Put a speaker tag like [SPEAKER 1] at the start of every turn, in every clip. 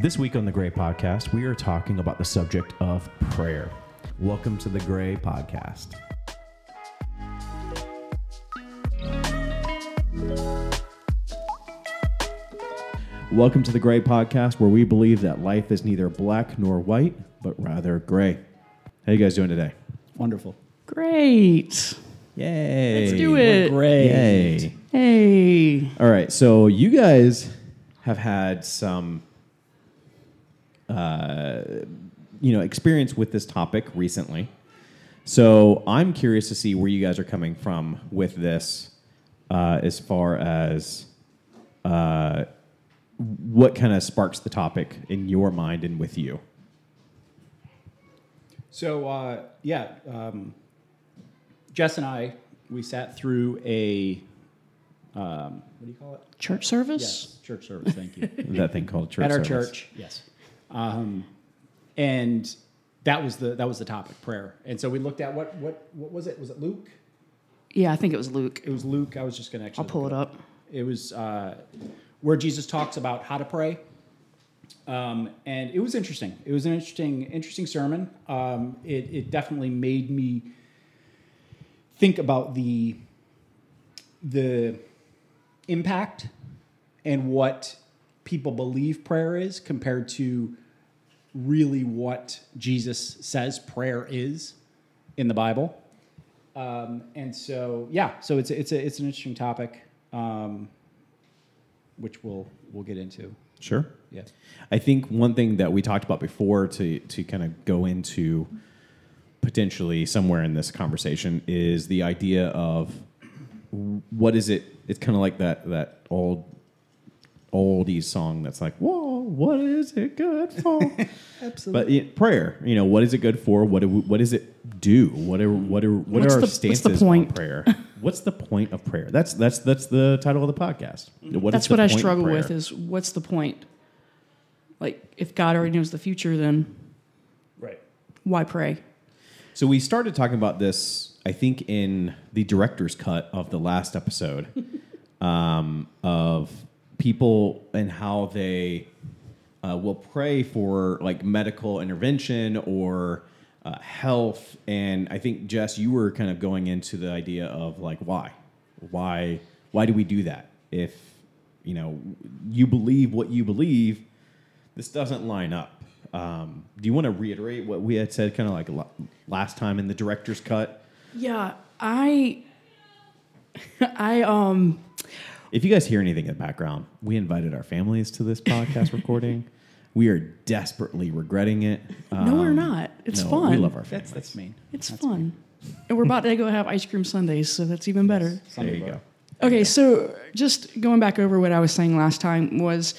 [SPEAKER 1] This week on the Gray Podcast, we are talking about the subject of prayer. Welcome to the Gray Podcast. Welcome to the Gray Podcast, where we believe that life is neither black nor white, but rather gray. How you guys doing today?
[SPEAKER 2] Wonderful.
[SPEAKER 3] Great.
[SPEAKER 1] Yay!
[SPEAKER 3] Let's do it.
[SPEAKER 2] Great.
[SPEAKER 1] Yay!
[SPEAKER 3] Hey.
[SPEAKER 1] All right, so you guys have had some, uh, you know, experience with this topic recently. So I'm curious to see where you guys are coming from with this, uh, as far as uh, what kind of sparks the topic in your mind and with you.
[SPEAKER 2] So uh, yeah, um, Jess and I we sat through a um, what do you call it?
[SPEAKER 3] Church service?
[SPEAKER 2] Yes, church service. Thank you.
[SPEAKER 1] That thing called church
[SPEAKER 2] At our
[SPEAKER 1] service.
[SPEAKER 2] church, yes. Um, and that was the that was the topic, prayer. And so we looked at what what what was it? Was it Luke?
[SPEAKER 3] Yeah, I think it was Luke.
[SPEAKER 2] It was Luke. I was just going to actually
[SPEAKER 3] I'll pull it up.
[SPEAKER 2] It was uh, where Jesus talks about how to pray, um, and it was interesting. It was an interesting, interesting sermon. Um, it, it definitely made me think about the the impact and what people believe prayer is compared to really what Jesus says prayer is in the Bible. Um, and so, yeah, so it's a, it's a, it's an interesting topic, um, which we'll we'll get into.
[SPEAKER 1] Sure.
[SPEAKER 2] Yeah.
[SPEAKER 1] I think one thing that we talked about before to to kind of go into potentially somewhere in this conversation is the idea of what is it? It's kind of like that that old oldies song that's like, "Whoa, what is it good for?"
[SPEAKER 2] Absolutely.
[SPEAKER 1] but it, prayer, you know, what is it good for? What do we, what does it do? What are what are what
[SPEAKER 3] What's
[SPEAKER 1] are our
[SPEAKER 3] the- what's the
[SPEAKER 1] stances on prayer? What's the point of prayer? That's that's that's the title of the podcast. What is
[SPEAKER 3] That's
[SPEAKER 1] the
[SPEAKER 3] what I
[SPEAKER 1] point of
[SPEAKER 3] struggle with is what's the point? Like, if God already knows the future, then
[SPEAKER 2] right.
[SPEAKER 3] why pray?
[SPEAKER 1] So we started talking about this, I think, in the director's cut of the last episode um, of people and how they uh, will pray for like medical intervention or uh, health. And I think Jess, you were kind of going into the idea of like why, why, why do we do that? If you know you believe what you believe, this doesn't line up. Um, do you want to reiterate what we had said, kind of like last time in the director's cut?
[SPEAKER 3] Yeah, I, I um,
[SPEAKER 1] If you guys hear anything in the background, we invited our families to this podcast recording. We are desperately regretting it.
[SPEAKER 3] no, we're
[SPEAKER 1] Um,
[SPEAKER 3] not. It's
[SPEAKER 1] no,
[SPEAKER 3] fun.
[SPEAKER 1] We love our
[SPEAKER 2] That's
[SPEAKER 1] families.
[SPEAKER 2] that's mean.
[SPEAKER 3] It's fun, and we're about to go have ice cream sundaes, so that's even better.
[SPEAKER 1] There you go.
[SPEAKER 3] Okay, so just going back over what I was saying last time was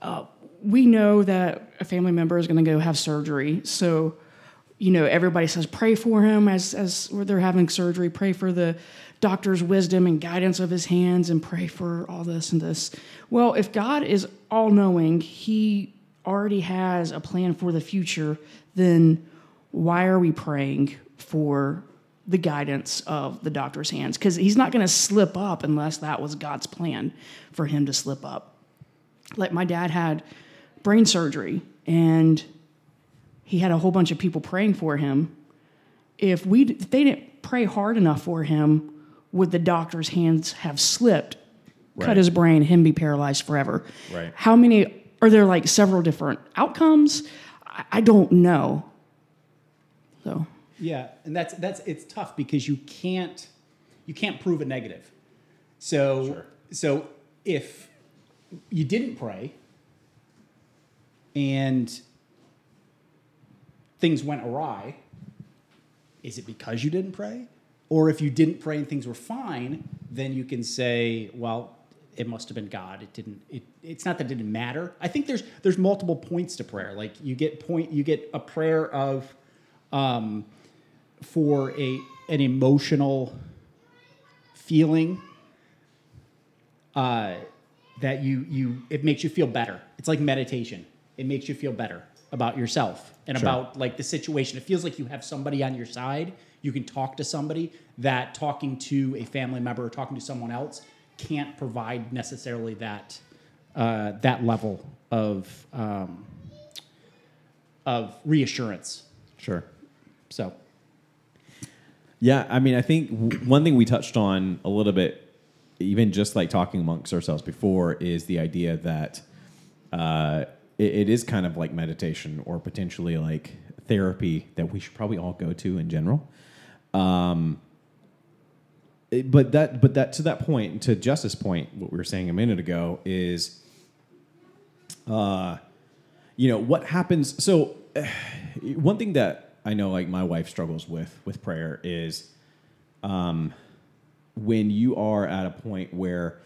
[SPEAKER 3] uh, we know that a family member is going to go have surgery. So, you know, everybody says pray for him as, as they're having surgery, pray for the doctor's wisdom and guidance of his hands, and pray for all this and this. Well, if God is all knowing, he already has a plan for the future, then why are we praying for the guidance of the doctor's hands? Because he's not going to slip up unless that was God's plan for him to slip up. Like my dad had brain surgery and he had a whole bunch of people praying for him. If we if they didn't pray hard enough for him, would the doctor's hands have slipped,
[SPEAKER 1] Right.
[SPEAKER 3] cut his brain, him be paralyzed forever?
[SPEAKER 1] Right.
[SPEAKER 3] How many are there like several different outcomes? I, I don't know. So
[SPEAKER 2] Yeah, and that's that's it's tough because you can't you can't prove a negative. So so if you didn't pray and things went awry, is it because you didn't pray? Or if you didn't pray and things were fine, then you can say, well, it must have been God. It didn't. It, it's not that it didn't matter. I think there's there's multiple points to prayer. Like you get point you get a prayer of um, for a an emotional feeling uh, that you you it makes you feel better. It's like meditation. It makes you feel better about yourself and
[SPEAKER 1] Sure.
[SPEAKER 2] about like the situation. It feels like you have somebody on your side. You can talk to somebody that talking to a family member or talking to someone else can't provide necessarily that uh, that level of um, of reassurance.
[SPEAKER 1] Sure.
[SPEAKER 2] So
[SPEAKER 1] Yeah, I mean, I think w- one thing we touched on a little bit, even just like talking amongst ourselves before, is the idea that uh, it, it is kind of like meditation or potentially like therapy that we should probably all go to in general. Um, it- but that, but that to that point, to Jess's point, what we were saying a minute ago is, uh, you know, what happens. So, one thing that I know, like my wife struggles with with prayer is, um, when you are at a point where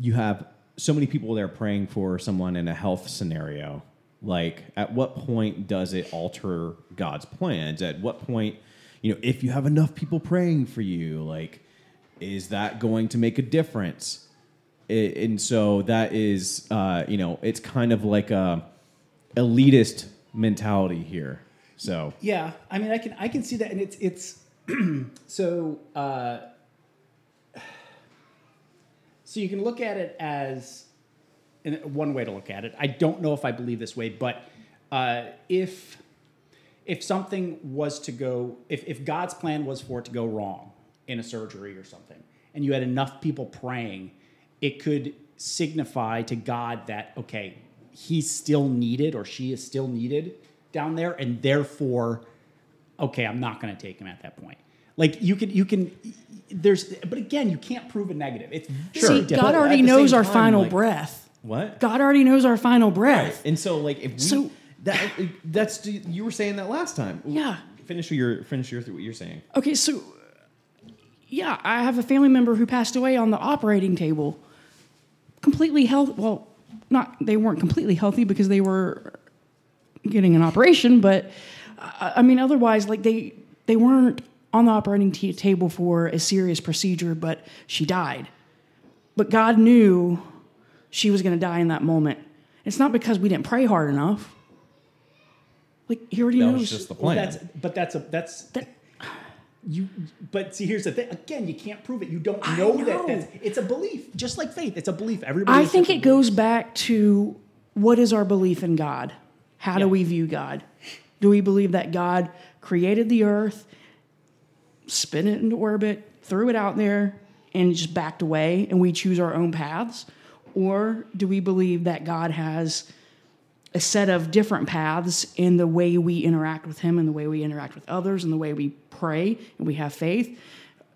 [SPEAKER 1] you have so many people there praying for someone in a health scenario. Like, at what point does it alter God's plans? At what point, you know, if you have enough people praying for you, like, is that going to make a difference? I- and so that is, uh, you know, it's kind of like a elitist mentality here. So
[SPEAKER 2] Yeah, I mean, I can I can see that, and it's it's so uh, so you can look at it as one way to look at it. I don't know if I believe this way, but uh, if if something was to go, if if God's plan was for it to go wrong in a surgery or something, and you had enough people praying, it could signify to God that okay, he's still needed or she is still needed down there, and therefore, okay, I'm not going to take him at that point. Like you can you can there's but again you can't prove a negative. It's very
[SPEAKER 3] See,
[SPEAKER 2] difficult.
[SPEAKER 3] God already knows our
[SPEAKER 1] time,
[SPEAKER 3] final
[SPEAKER 1] like-
[SPEAKER 3] breath.
[SPEAKER 1] what?
[SPEAKER 3] God already knows our final breath.
[SPEAKER 1] And so, like, if we
[SPEAKER 3] So-
[SPEAKER 1] that that's you were saying that last time.
[SPEAKER 3] Yeah.
[SPEAKER 1] Finish your finish your through what you're saying.
[SPEAKER 3] Okay, so yeah, I have a family member who passed away on the operating table. Completely healthy. Well, not they weren't completely healthy because they were getting an operation, but I, I mean, otherwise, like they they weren't on the operating t- table for a serious procedure, but she died. But God knew she was going to die in that moment. It's not because we didn't pray hard enough. Like he already
[SPEAKER 1] That
[SPEAKER 3] knows.
[SPEAKER 1] was just the
[SPEAKER 2] Well,
[SPEAKER 1] plan.
[SPEAKER 2] that's but that's a that's
[SPEAKER 3] That-
[SPEAKER 2] you. But see, here's the thing. Again, you can't prove it. You don't know,
[SPEAKER 3] know.
[SPEAKER 2] that. That's, it's a belief, just like faith. It's a belief. Everybody.
[SPEAKER 3] I think it
[SPEAKER 2] different
[SPEAKER 3] goes back to what is our belief in God? How do we view God? Do we believe that God created the earth, spin it into orbit, threw it out there, and just backed away, and we choose our own paths? Or do we believe that God has a set of different paths in the way we interact with Him and the way we interact with others and the way we pray and we have faith?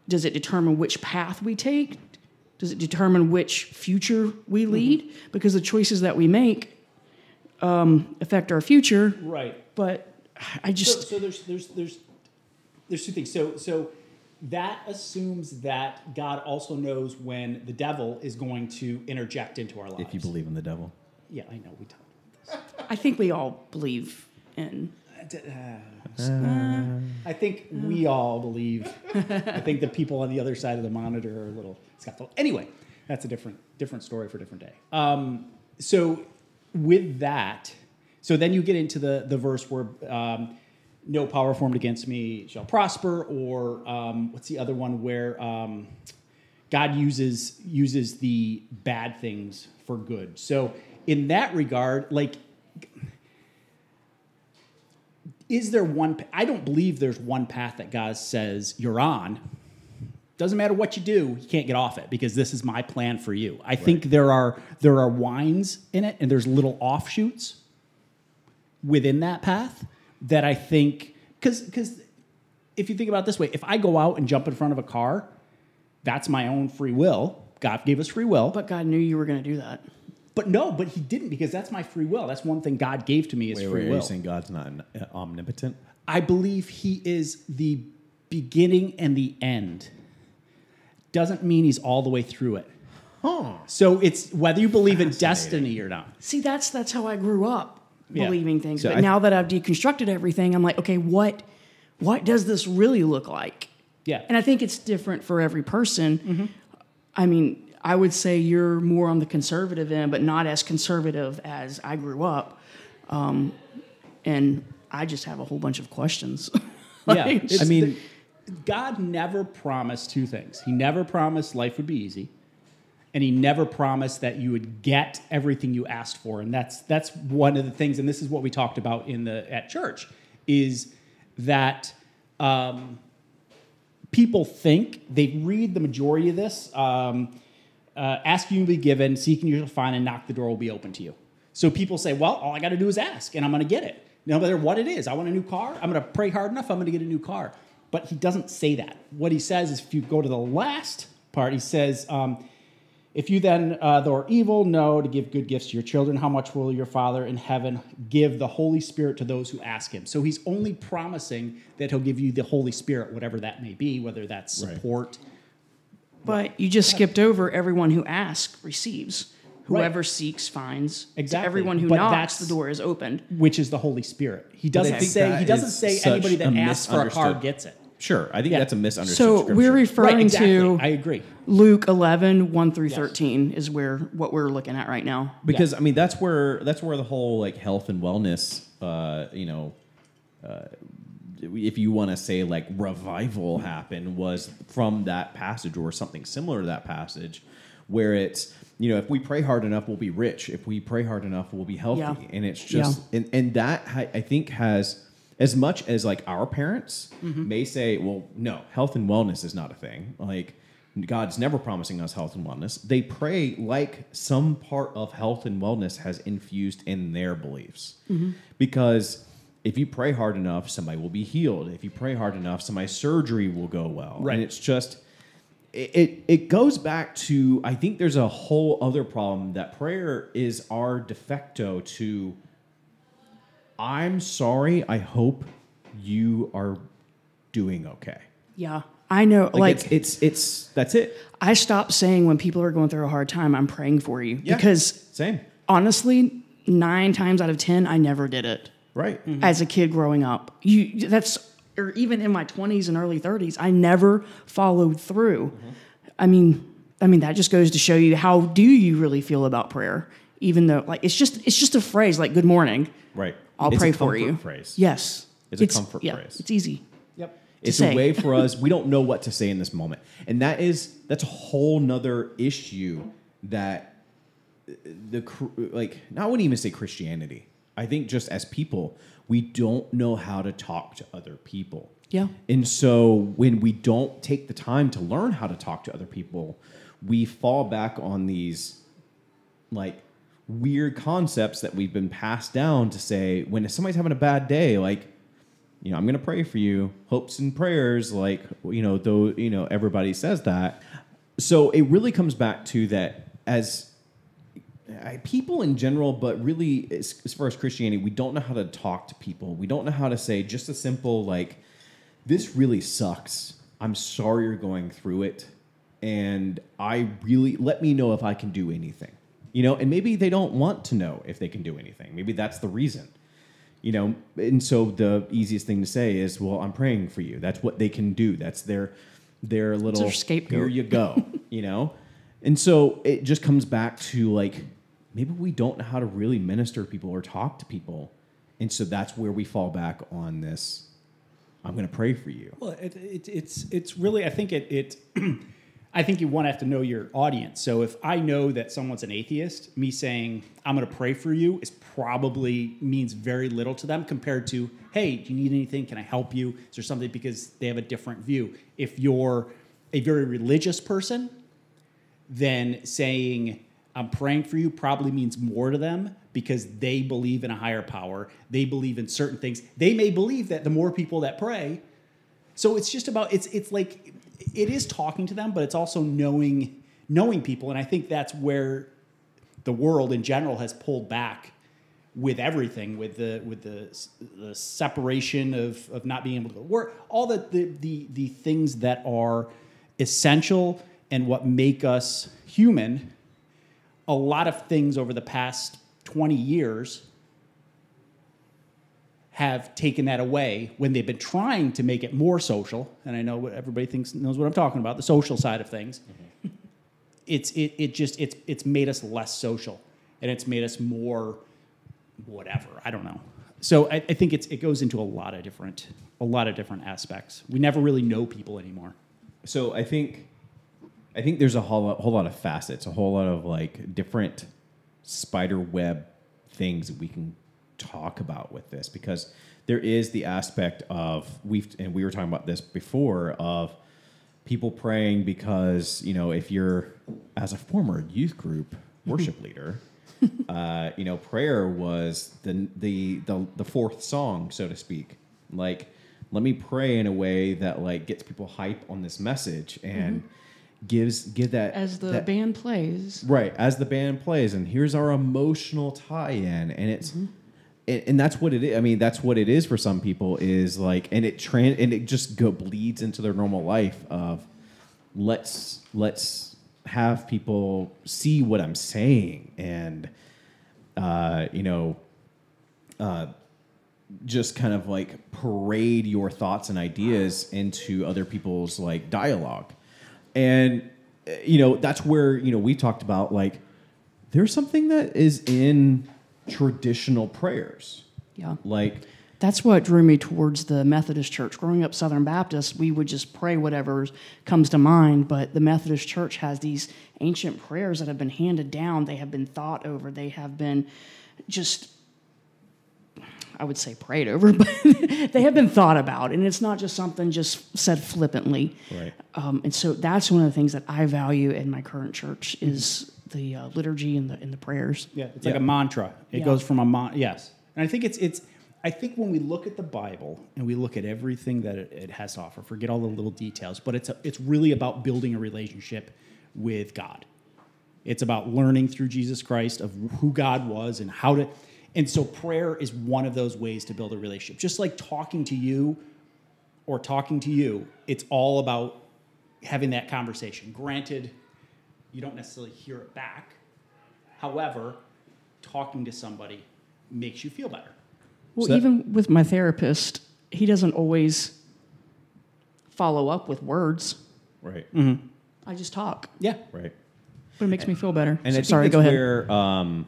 [SPEAKER 3] Does it determine which path we take? Does it determine which future we lead? Because the choices that we make um, affect our future.
[SPEAKER 2] Right.
[SPEAKER 3] But I just,
[SPEAKER 2] so there's there's there's there's two things. So so that assumes that God also knows when the devil is going to interject into our lives.
[SPEAKER 1] if you believe in the devil.
[SPEAKER 2] Yeah, I know. We talked.
[SPEAKER 3] I think we all believe in.
[SPEAKER 2] I think we all believe. I think the people on the other side of the monitor are a little skeptical. Anyway, that's a different different story for a different day. Um, so with that, so then you get into the the verse where um, no power formed against me shall prosper, or um, what's the other one where um, God uses uses the bad things for good. So in that regard, like is there one i don't believe there's one path that god says you're on. Doesn't matter what you do you can't get off it because this is my plan for you. I think there are there are wines in it and there's little offshoots within that path that i think because because if you think about it this way if i go out and jump in front of a car that's my own free will. God gave us free will.
[SPEAKER 3] But God knew you were going to do that.
[SPEAKER 2] But no but he didn't because that's my free will that's one thing god gave to me is
[SPEAKER 1] Wait,
[SPEAKER 2] free
[SPEAKER 1] wait, are
[SPEAKER 2] will
[SPEAKER 1] you saying God's not uh, omnipotent?
[SPEAKER 2] I believe he is the beginning and the end. Doesn't mean he's all the way through it.
[SPEAKER 1] Huh.
[SPEAKER 2] So it's whether you believe in destiny or not.
[SPEAKER 3] See, that's that's how I grew up
[SPEAKER 2] Yeah.
[SPEAKER 3] believing things.
[SPEAKER 1] So
[SPEAKER 3] but
[SPEAKER 1] I-
[SPEAKER 3] now that I've deconstructed everything, I'm like, okay, what what does this really look like?
[SPEAKER 2] Yeah.
[SPEAKER 3] And I think it's different for every person. I mean, I would say you're more on the conservative end, but not as conservative as I grew up. Um, and I just have a whole bunch of questions.
[SPEAKER 2] yeah.
[SPEAKER 3] Like,
[SPEAKER 2] It's
[SPEAKER 1] I mean-
[SPEAKER 2] the- God never promised two things. He never promised life would be easy, and he never promised that you would get everything you asked for. And that's that's one of the things, and this is what we talked about in the at church, is that um, people think they read the majority of this. Um, uh, ask you will be given, seeking you shall find, and knock the door will be open to you. So people say, well, all I got to do is ask, and I'm going to get it. No matter what it is, I want a new car. I'm going to pray hard enough. I'm going to get a new car. But he doesn't say that. What he says is, if you go to the last part, he says, um, if you then, uh, though are evil, know to give good gifts to your children, how much will your Father in heaven give the Holy Spirit to those who ask him? So he's only promising that he'll give you the Holy Spirit, whatever that may be, whether that's
[SPEAKER 1] Right.
[SPEAKER 2] Support.
[SPEAKER 3] But you just skipped over everyone who asks receives.
[SPEAKER 2] Right.
[SPEAKER 3] Whoever seeks finds. To
[SPEAKER 2] Exactly.
[SPEAKER 3] everyone who
[SPEAKER 2] But
[SPEAKER 3] knocks,
[SPEAKER 2] that's-
[SPEAKER 3] the door is opened.
[SPEAKER 2] which is the Holy Spirit. He doesn't
[SPEAKER 1] think
[SPEAKER 2] say he doesn't say anybody that asks for a car gets it.
[SPEAKER 1] Sure, I think
[SPEAKER 2] Yeah.
[SPEAKER 1] that's a misunderstood.
[SPEAKER 3] So
[SPEAKER 1] scripture.
[SPEAKER 3] we're referring
[SPEAKER 2] right, exactly.
[SPEAKER 3] to
[SPEAKER 2] I agree.
[SPEAKER 3] Luke 11, 1 through 13 is where what we're looking at right now.
[SPEAKER 1] because I mean that's where that's where the whole like health and wellness, uh, you know, uh, if you want to say like revival happened was from that passage or something similar to that passage, where it's you know if we pray hard enough we'll be rich, if we pray hard enough we'll be healthy,
[SPEAKER 3] Yeah.
[SPEAKER 1] and it's just and and that I I think has as much as like our parents
[SPEAKER 3] Mm-hmm.
[SPEAKER 1] may say, well, no, health and wellness is not a thing. Like God's never promising us health and wellness. They pray like some part of health and wellness has infused in their beliefs.
[SPEAKER 3] Mm-hmm.
[SPEAKER 1] Because if you pray hard enough, somebody will be healed. If you pray hard enough, somebody's surgery will go well.
[SPEAKER 2] Right.
[SPEAKER 1] And it's just it, it goes back to I think there's a whole other problem that prayer is our de facto to I'm sorry, I hope you are doing okay.
[SPEAKER 3] Yeah. I know.
[SPEAKER 1] Like,
[SPEAKER 3] Like,
[SPEAKER 1] it's, it's it's that's it.
[SPEAKER 3] I stopped saying when people are going through a hard time, I'm praying for you.
[SPEAKER 1] Yeah.
[SPEAKER 3] Because
[SPEAKER 1] Same.
[SPEAKER 3] honestly, nine times out of 10, I never did it.
[SPEAKER 1] Right. Mm-hmm.
[SPEAKER 3] as a kid growing up. You that's or even in my 20s and early 30s, I never followed through. Mm-hmm. I mean, I mean that just goes to show you how do you really feel about prayer? Even though like it's just it's just a phrase like good morning.
[SPEAKER 1] Right.
[SPEAKER 3] I'll
[SPEAKER 1] It's a
[SPEAKER 3] pray for
[SPEAKER 1] comfort
[SPEAKER 3] you.
[SPEAKER 1] Phrase.
[SPEAKER 3] Yes.
[SPEAKER 1] It's a comfort
[SPEAKER 3] yeah,
[SPEAKER 1] phrase.
[SPEAKER 3] It's easy.
[SPEAKER 2] Yep.
[SPEAKER 1] It's
[SPEAKER 3] say.
[SPEAKER 1] a way for us. We don't know what to say in this moment, and that is that's a whole nother issue that uh, the cr- like. I wouldn't even say Christianity. I think just as people, we don't know how to talk to other people.
[SPEAKER 3] Yeah.
[SPEAKER 1] And so when we don't take the time to learn how to talk to other people, we fall back on these like weird concepts that we've been passed down to say when somebody's having a bad day, like, you know, I'm gonna pray for you, hopes and prayers, like, you know, though, you know, everybody says that. So it really comes back to that as I, people in general, but really as, as far as Christianity, we don't know how to talk to people. We don't know how to say just a simple like, "This really sucks. I'm sorry you're going through it, and I really let me know if I can do anything." You know, and maybe they don't want to know if they can do anything. Maybe that's the reason. You know, and so the easiest thing to say is, "Well, I'm praying for you." That's what they can do. That's their their little
[SPEAKER 3] scapegoat.
[SPEAKER 1] Here you go. you know, and so it just comes back to like maybe we don't know how to really minister to people or talk to people, and so that's where we fall back on this. I'm going to pray for you.
[SPEAKER 2] Well, it, it, it's it's really I think it it I think you want to have to know your audience. So if I know that someone's an atheist, me saying I'm going to pray for you is probably means very little to them compared to hey, do you need anything? Can I help you? Is there something because they have a different view. If you're a very religious person, then saying I'm praying for you probably means more to them because they believe in a higher power. They believe in certain things. They may believe that the more people that pray, so it's just about it's it's like it is talking to them, but it's also knowing knowing people, and I think that's where the world in general has pulled back with everything, with the with the, the separation of of not being able to work, all the the the, the things that are essential and what make us human. A lot of things over the past twenty years have taken that away when they've been trying to make it more social. And I know what everybody thinks knows what I'm talking about, the social side of things. Mm-hmm. It's it, it just it's it's made us less social and it's made us more whatever. I don't know. So I, I think it's it goes into a lot of different a lot of different aspects. We never really know people anymore.
[SPEAKER 1] So I think I think there's a whole lot, whole lot of facets, a whole lot of like different spider web things that we can talk about with this because there is the aspect of we've and we were talking about this before of people praying because you know if you're as a former youth group worship leader uh, you know prayer was the, the the the fourth song so to speak. Like let me pray in a way that like gets people hype on this message and gives give that
[SPEAKER 3] As the
[SPEAKER 1] that-
[SPEAKER 3] band plays,
[SPEAKER 1] right as the band plays and here's our emotional tie-in and it's and, and that's what it is i mean that's what it is for some people is like and it trans and it just go bleeds into their normal life of let's let's have people see what i'm saying and uh you know uh just kind of like parade your thoughts and ideas into other people's like dialogue and uh, you know that's where you know we talked about like there's something that is in traditional prayers
[SPEAKER 3] yeah.
[SPEAKER 1] like
[SPEAKER 3] That's what drew me towards the Methodist Church. Growing up Southern Baptist, we would just pray whatever comes to mind, but the Methodist Church has these ancient prayers that have been handed down. They have been thought over. They have been just I would say prayed over, but they have been thought about, and it's not just something just said flippantly.
[SPEAKER 1] Right.
[SPEAKER 3] Um, and so that's one of the things that I value in my current church is the uh, liturgy and the and the prayers.
[SPEAKER 2] Yeah, it's like
[SPEAKER 1] Yeah.
[SPEAKER 2] a mantra. It
[SPEAKER 3] Yeah.
[SPEAKER 2] goes from a mon. Yes, and I think it's it's. I think when we look at the Bible and we look at everything that it, it has to offer, forget all the little details, but it's a, it's really about building a relationship with God. It's about learning through Jesus Christ of who God was and how to. And so prayer is one of those ways to build a relationship. Just like talking to you or talking to you, it's all about having that conversation. Granted, you don't necessarily hear it back. However, talking to somebody makes you feel better.
[SPEAKER 3] Well,
[SPEAKER 1] So that-
[SPEAKER 3] even with my therapist, he doesn't always follow up with words.
[SPEAKER 1] right
[SPEAKER 3] I just talk,
[SPEAKER 2] Yeah.
[SPEAKER 1] right
[SPEAKER 3] but it makes me feel better.
[SPEAKER 1] and
[SPEAKER 3] So- sorry, go ahead.
[SPEAKER 1] where um,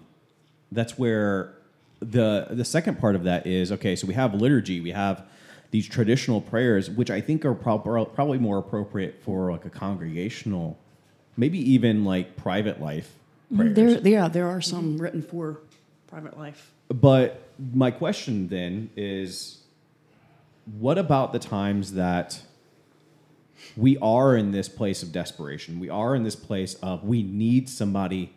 [SPEAKER 1] that's where the the second part of that is okay. So we have liturgy, we have these traditional prayers, which I think are prob- probably more appropriate for like a congregational, maybe even like private life mm, prayers.
[SPEAKER 3] There, yeah, there are some written for private life.
[SPEAKER 1] But my question then is what about the times that we are in this place of desperation? We are in this place of we need somebody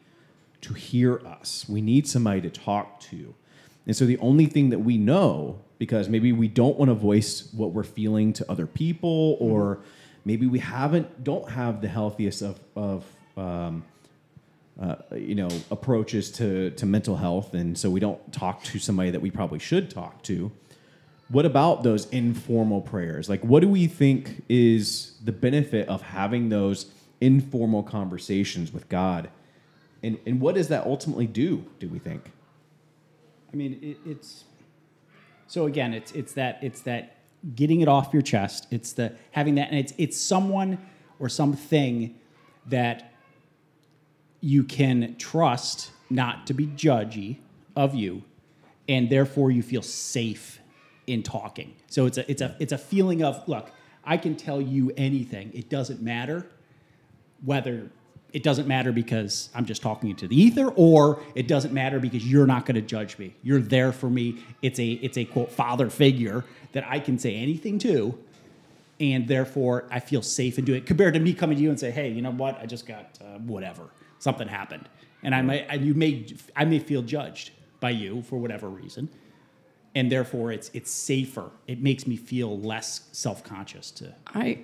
[SPEAKER 1] to hear us. We need somebody to talk to. And so the only thing that we know, because maybe we don't want to voice what we're feeling to other people, or maybe we haven't, don't have the healthiest of, of um, uh, you know approaches to to mental health and so we don't talk to somebody that we probably should talk to. What about those informal prayers? Like what do we think is the benefit of having those informal conversations with god? And and what does that ultimately do do we think
[SPEAKER 2] I mean, it, it's so again, it's it's that it's that getting it off your chest. It's the having that, and it's it's someone or something that you can trust not to be judgy of you, and therefore you feel safe in talking. So it's a it's a it's a feeling of look, I can tell you anything. It doesn't matter whether it doesn't matter because I'm just talking into the ether, or it doesn't matter because you're not going to judge me. You're there for me. It's a it's a quote father figure that I can say anything to, and therefore I feel safe and do it. Compared to me coming to you and say, "Hey, you know what? I just got uh, whatever. Something happened," and I might and you may I may feel judged by you for whatever reason, and therefore it's it's safer. It makes me feel less self conscious to.
[SPEAKER 3] I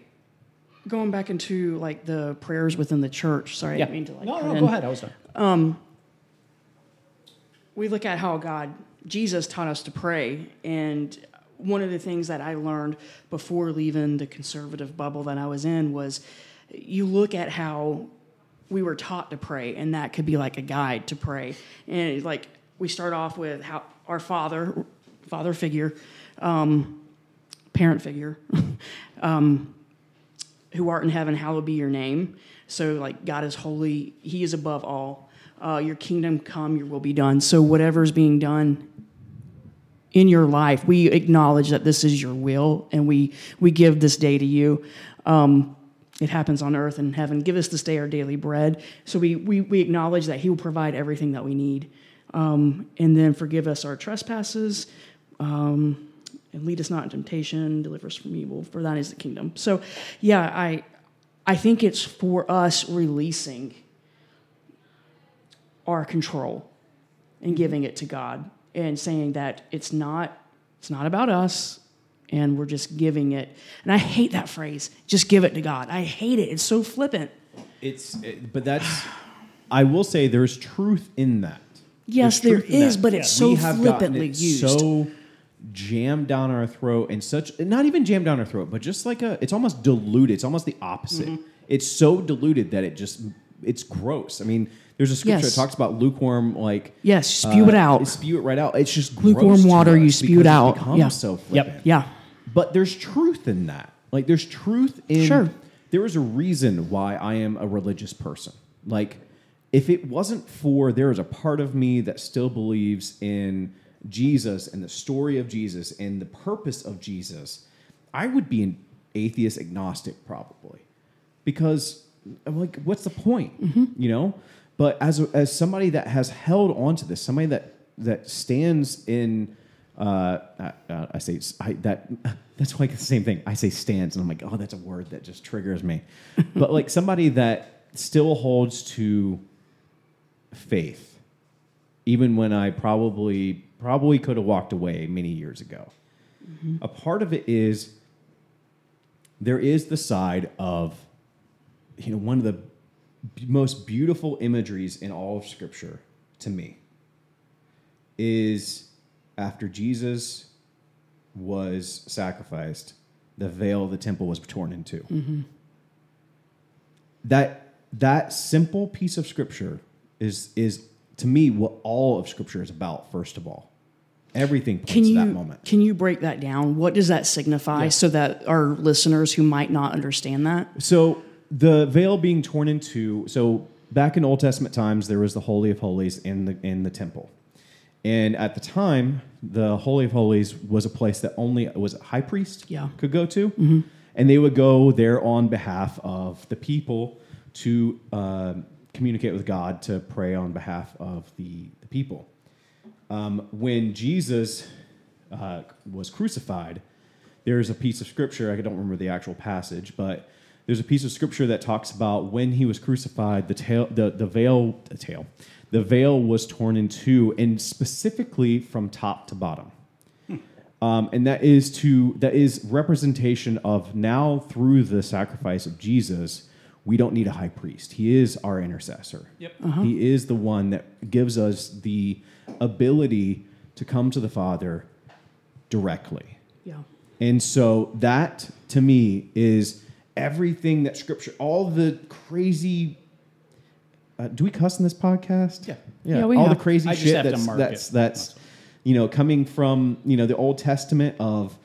[SPEAKER 3] going back into like the prayers within the church. Sorry, I didn't mean to like.
[SPEAKER 2] no, no,
[SPEAKER 3] in.
[SPEAKER 2] go ahead. I was done.
[SPEAKER 3] we look at how God, Jesus taught us to pray. And one of the things that I learned before leaving the conservative bubble that I was in was you look at how we were taught to pray, and that could be like a guide to pray. And like we start off with how our father, father figure, um, parent figure, um, who art in heaven, hallowed be your name. So, like, God is holy, He is above all. Uh, your kingdom come, your will be done. So, whatever is being done in your life, we acknowledge that this is your will and we, we give this day to you. Um, it happens on earth and heaven. Give us this day our daily bread. So we, we, we acknowledge that He will provide everything that we need. Um, and then forgive us our trespasses. Um, and lead us not in temptation, deliver us from evil, for thine is the kingdom. So, yeah, I, I think it's for us releasing our control and giving it to God and saying that it's not it's not about us and we're just giving it. And I hate that phrase, just give it to God. I hate it. It's so flippant.
[SPEAKER 1] It's, it, but that's. I will say there's truth in that.
[SPEAKER 3] Yes, there
[SPEAKER 1] that.
[SPEAKER 3] but it's so
[SPEAKER 1] We have gotten
[SPEAKER 3] flippantly
[SPEAKER 1] it
[SPEAKER 3] used.
[SPEAKER 1] So jammed down our throat and such not even jammed down our throat, but just like a it's almost diluted. It's almost the opposite.
[SPEAKER 3] Mm-hmm.
[SPEAKER 1] It's so diluted that it just it's gross. I mean, there's a scripture
[SPEAKER 3] Yes.
[SPEAKER 1] that talks about lukewarm like
[SPEAKER 3] Yes, spew it
[SPEAKER 1] uh,
[SPEAKER 3] out.
[SPEAKER 1] Spew it right out. It's just
[SPEAKER 3] Lukewarm
[SPEAKER 1] gross
[SPEAKER 3] water, you spew it out.
[SPEAKER 1] becomes
[SPEAKER 3] Yeah.
[SPEAKER 1] so
[SPEAKER 2] Yep.
[SPEAKER 3] yeah.
[SPEAKER 1] But there's truth in that. Like there's truth in
[SPEAKER 3] Sure.
[SPEAKER 1] there is a reason why I am a religious person. Like if it wasn't for there is a part of me that still believes in Jesus and the story of Jesus and the purpose of Jesus, I would be an atheist agnostic probably. Because I'm like what's the point? You know? But as a, as somebody that has held on to this, somebody that that stands in uh, uh, I say I, that that's like the same thing. I say stands, and I'm like, oh, that's a word that just triggers me. but like somebody that still holds to faith, even when I probably probably could have walked away many years ago. Mm-hmm. A part of it is there is the side of you know one of the b- most beautiful imageries in all of Scripture to me is after Jesus was sacrificed, the veil of the temple was torn in 2 mm-hmm. That that simple piece of scripture is is to me what all of scripture is about. First of all, everything points
[SPEAKER 3] Can
[SPEAKER 1] to
[SPEAKER 3] you
[SPEAKER 1] that moment.
[SPEAKER 3] can you break that down? What does that signify so that our listeners who might not understand that?
[SPEAKER 1] So the veil being torn in two. So back in Old Testament times, there was the Holy of Holies in the in the temple, and at the time, the Holy of Holies was a place that only was a high priest
[SPEAKER 3] Yeah.
[SPEAKER 1] could go to, and they would go there on behalf of the people to um communicate with God to pray on behalf of the, the people. Um, when Jesus uh, was crucified, there's a piece of scripture, I don't remember the actual passage, but there's a piece of scripture that talks about when he was crucified, the tail, the, the veil, the tail, the veil was torn in two, and specifically from top to bottom. Um, and that is to that is representation of now through the sacrifice of Jesus, we don't need a high priest. He is our intercessor.
[SPEAKER 2] Yep.
[SPEAKER 1] He is the one that gives us the ability to come to the Father directly.
[SPEAKER 3] Yeah.
[SPEAKER 1] And so that to me is everything that scripture, all the crazy. Uh, do we cuss in this podcast?
[SPEAKER 2] Yeah.
[SPEAKER 1] yeah.
[SPEAKER 3] Yeah, we
[SPEAKER 1] all
[SPEAKER 3] have.
[SPEAKER 1] the crazy
[SPEAKER 2] I just
[SPEAKER 1] shit
[SPEAKER 2] have to
[SPEAKER 1] that's
[SPEAKER 2] mark
[SPEAKER 1] that's
[SPEAKER 2] it.
[SPEAKER 1] that's you know coming from you know the Old Testament of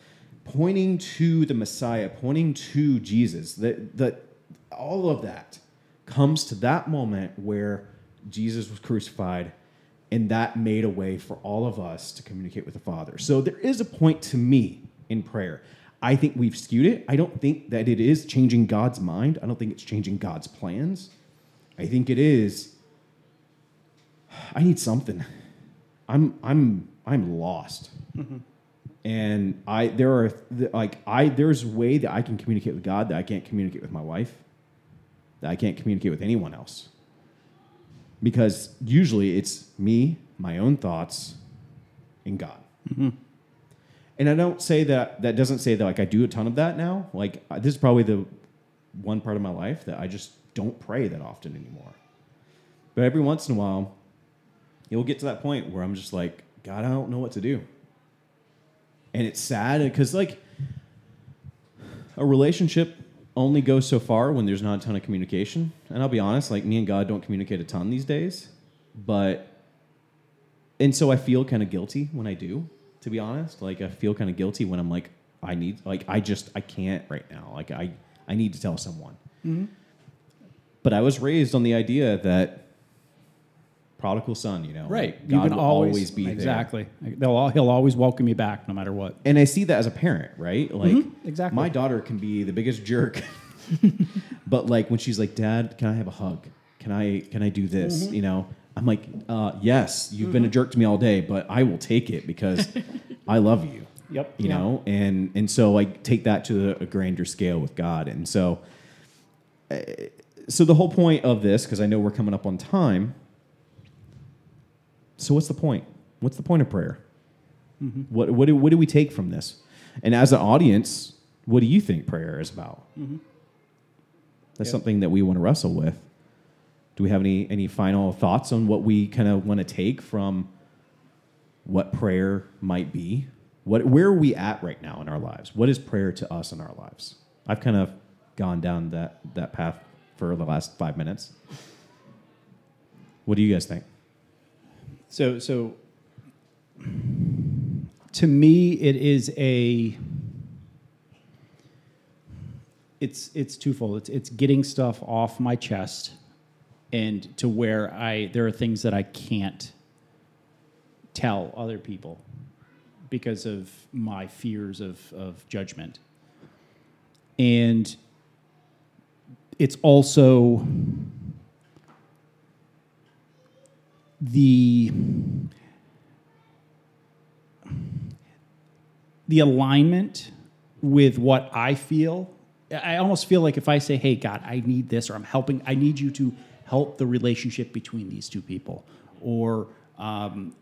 [SPEAKER 1] pointing to the Messiah, pointing to Jesus. That that all of that comes to that moment where Jesus was crucified and that made a way for all of us to communicate with the Father. So there is a point to me in prayer. I think we've skewed it. I don't think that it is changing God's mind. I don't think it's changing God's plans. I think it is I need something. I'm I'm I'm lost. Mm-hmm. And I there are like I there's a way that I can communicate with God that I can't communicate with my wife. That I can't communicate with anyone else because usually it's me, my own thoughts, and God. And I don't say that. That doesn't say that like I do a ton of that now. Like uh, this is probably the one part of my life that I just don't pray that often anymore. But every once in a while, it will get to that point where I'm just like, God, I don't know what to do. And it's sad because like a relationship only goes so far when there's not a ton of communication. And I'll be honest, like me and God don't communicate a ton these days. But and so I feel kind of guilty when I do, to be honest. Like I feel kind of guilty when I'm like, I need like I just I can't right now. Like I I need to tell someone. Mm-hmm. But I was raised on the idea that prodigal son, you know,
[SPEAKER 2] Right.
[SPEAKER 1] like,
[SPEAKER 2] you
[SPEAKER 1] God
[SPEAKER 2] can
[SPEAKER 1] will
[SPEAKER 2] always,
[SPEAKER 1] always be there.
[SPEAKER 2] exactly. They'll all, he'll always welcome you back no matter what.
[SPEAKER 1] and I see that as a parent, right? Like
[SPEAKER 2] Mm-hmm. exactly.
[SPEAKER 1] my daughter can be the biggest jerk but like when she's like, "Dad, can I have a hug? Can I can I do this?" You know, I'm like, uh, "Yes, you've been a jerk to me all day, but I will take it because I love you."
[SPEAKER 2] Yep.
[SPEAKER 1] You
[SPEAKER 3] Yeah.
[SPEAKER 1] know, and and so I take that to a grander scale with God, and so uh, so the whole point of this, because I know we're coming up on time. So what's the point? What's the point of prayer? Mm-hmm. What what do, what do we take from this? And as an audience, what do you think prayer is about? Mm-hmm. That's
[SPEAKER 2] Yep.
[SPEAKER 1] something that we want to wrestle with. Do we have any any final thoughts on what we kind of want to take from what prayer might be? What where are we at right now in our lives? What is prayer to us in our lives? I've kind of gone down that that path for the last five minutes. What do you guys think?
[SPEAKER 2] So, so to me, it is a. It's it's twofold. It's it's getting stuff off my chest, and to where I there are things that I can't tell other people because of my fears of of judgment, and it's also the the alignment with what I feel. I almost feel like if I say, "Hey, God, I need this," or "I'm helping," I need you to help the relationship between these two people, or um,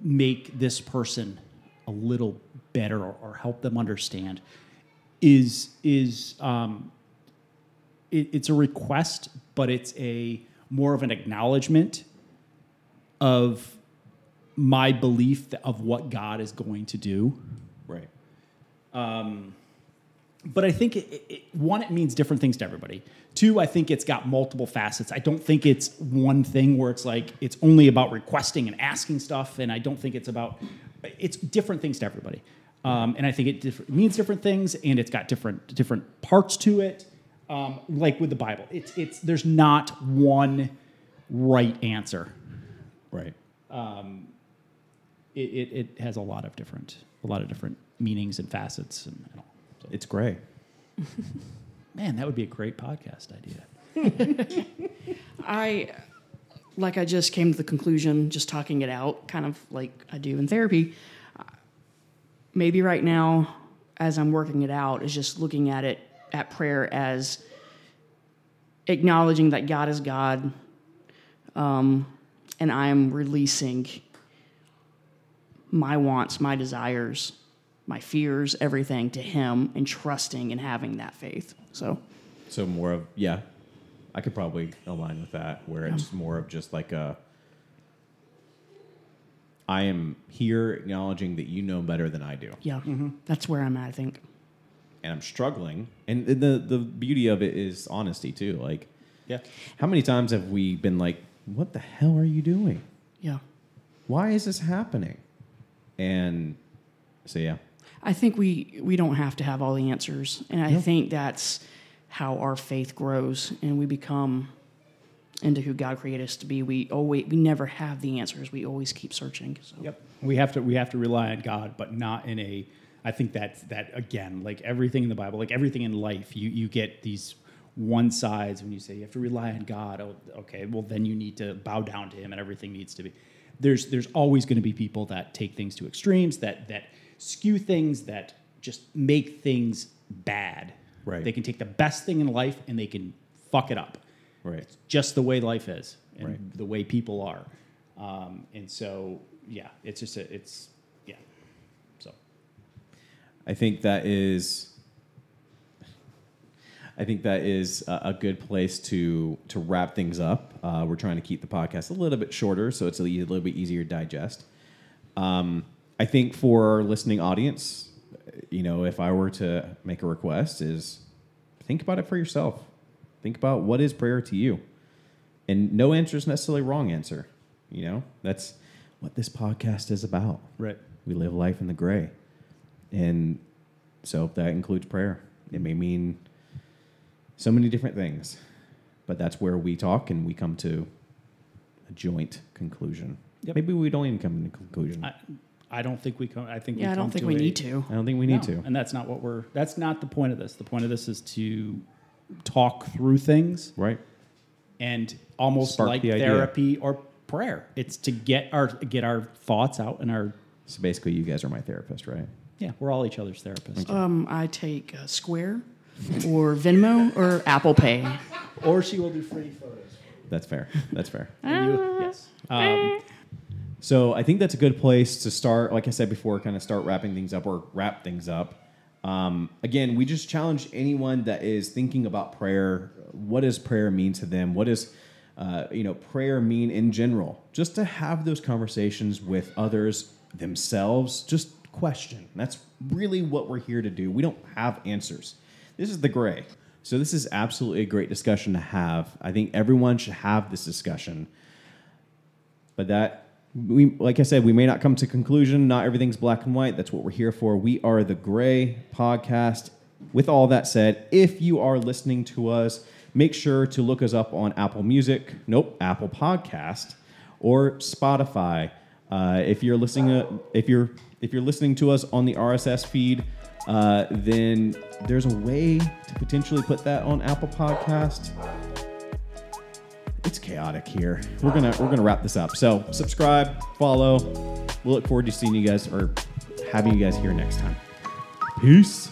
[SPEAKER 2] make this person a little better, or, or help them understand. Is is um, it, it's a request, but it's a more of an acknowledgement of my belief of what God is going to do.
[SPEAKER 1] Right.
[SPEAKER 2] But I think it, it, one, it means different things to everybody. Two, I think it's got multiple facets. I don't think it's one thing where it's like it's only about requesting and asking stuff, and I don't think it's about it's different things to everybody. Um, and I think it diff- means different things, and it's got different different parts to it. Um, like with the Bible, it's it's there's not one right answer.
[SPEAKER 1] Right.
[SPEAKER 2] It, it, it has a lot of different a lot of different meanings and facets and, and all. So,
[SPEAKER 1] It's gray.
[SPEAKER 2] man, that would be a great podcast idea.
[SPEAKER 3] I, like, I just came to the conclusion, just talking it out, kind of like I do in therapy. uh, Maybe right now, as I'm working it out, is just looking at it at prayer as acknowledging that God is God, um, and I am releasing my wants, my desires, my fears, everything to Him, and trusting and having that faith. So,
[SPEAKER 1] So more of yeah, I could probably align with that where it's more of just like a I am here acknowledging that you know better than I do.
[SPEAKER 3] yeah, mm-hmm. that's where I'm at. I think.
[SPEAKER 1] And I'm struggling. And the the beauty of it is honesty too. Like
[SPEAKER 2] Yeah.
[SPEAKER 1] how many times have we been like, What the hell are you doing?
[SPEAKER 3] Yeah.
[SPEAKER 1] Why is this happening? And so yeah.
[SPEAKER 3] I think we we don't have to have all the answers, and I think that's how our faith grows and we become into who God created us to be. We always we never have the answers. We always keep searching. So.
[SPEAKER 2] Yep. We have to we have to rely on God, but not in a I think that's that again, like everything in the Bible, like everything in life, you you get these one sides when you say you have to rely on God. Oh, okay, well then you need to bow down to him and everything needs to be there's there's always going to be people that take things to extremes, that that skew things, that just make things bad.
[SPEAKER 1] Right.
[SPEAKER 2] They can take the best thing in life and they can fuck it up
[SPEAKER 1] Right.
[SPEAKER 2] It's just the way life is and
[SPEAKER 1] Right.
[SPEAKER 2] the way people are. Um, and so, yeah, it's just a, it's, yeah. So,
[SPEAKER 1] I think that is. I think that is a, a good place to to wrap things up. Uh, we're trying to keep the podcast a little bit shorter, so it's a little bit easier to digest. Um, I think for our listening audience, you know, if I were to make a request, is think about it for yourself. Think about what is prayer to you, and no answer is necessarily wrong answer. You know, that's what this podcast is about.
[SPEAKER 2] right.
[SPEAKER 1] We live life in the gray. And so that includes prayer. It may mean so many different things, but that's where we talk and we come to a joint conclusion.
[SPEAKER 2] Yep.
[SPEAKER 1] Maybe we don't even come to a conclusion. I,
[SPEAKER 2] I, I don't think we come, I think we
[SPEAKER 3] Yeah, I don't think we
[SPEAKER 2] a-
[SPEAKER 3] need to.
[SPEAKER 1] I don't think we need
[SPEAKER 2] No,
[SPEAKER 1] to.
[SPEAKER 2] And that's not what we're, that's not the point of this. The point of this is to talk through things
[SPEAKER 1] Right.
[SPEAKER 2] and almost
[SPEAKER 1] Spark
[SPEAKER 2] like
[SPEAKER 1] the idea.
[SPEAKER 2] therapy or prayer. It's to get our get our thoughts out and our
[SPEAKER 1] So basically, you guys are my therapist, right?
[SPEAKER 2] yeah, we're all each other's therapists.
[SPEAKER 3] Um, I take uh, Square or Venmo or Apple Pay.
[SPEAKER 2] or she will do free photos.
[SPEAKER 1] That's fair. That's fair.
[SPEAKER 2] And you, yes. Um,
[SPEAKER 1] So I think that's a good place to start. Like I said before, kind of start wrapping things up or wrap things up. Um, again, we just challenge anyone that is thinking about prayer. What does prayer mean to them? What does uh, you know prayer mean in general? Just to have those conversations with others themselves. Just question. That's really what we're here to do. We don't have answers. This is the gray. So this is absolutely a great discussion to have. I think everyone should have this discussion. But that we like i said we may not come to conclusion. Not everything's black and white. That's what we're here for. We are the gray podcast. With all that said if you are listening to us make sure to look us up on apple music nope apple podcast or spotify. Uh, if you're listening to, if you're if you're listening to us on the rss feed uh, then there's a way to potentially put that on apple podcast it's chaotic here. We're gonna we're gonna wrap this up. So subscribe, follow. We'll look forward to seeing you guys or having you guys here next time. Peace.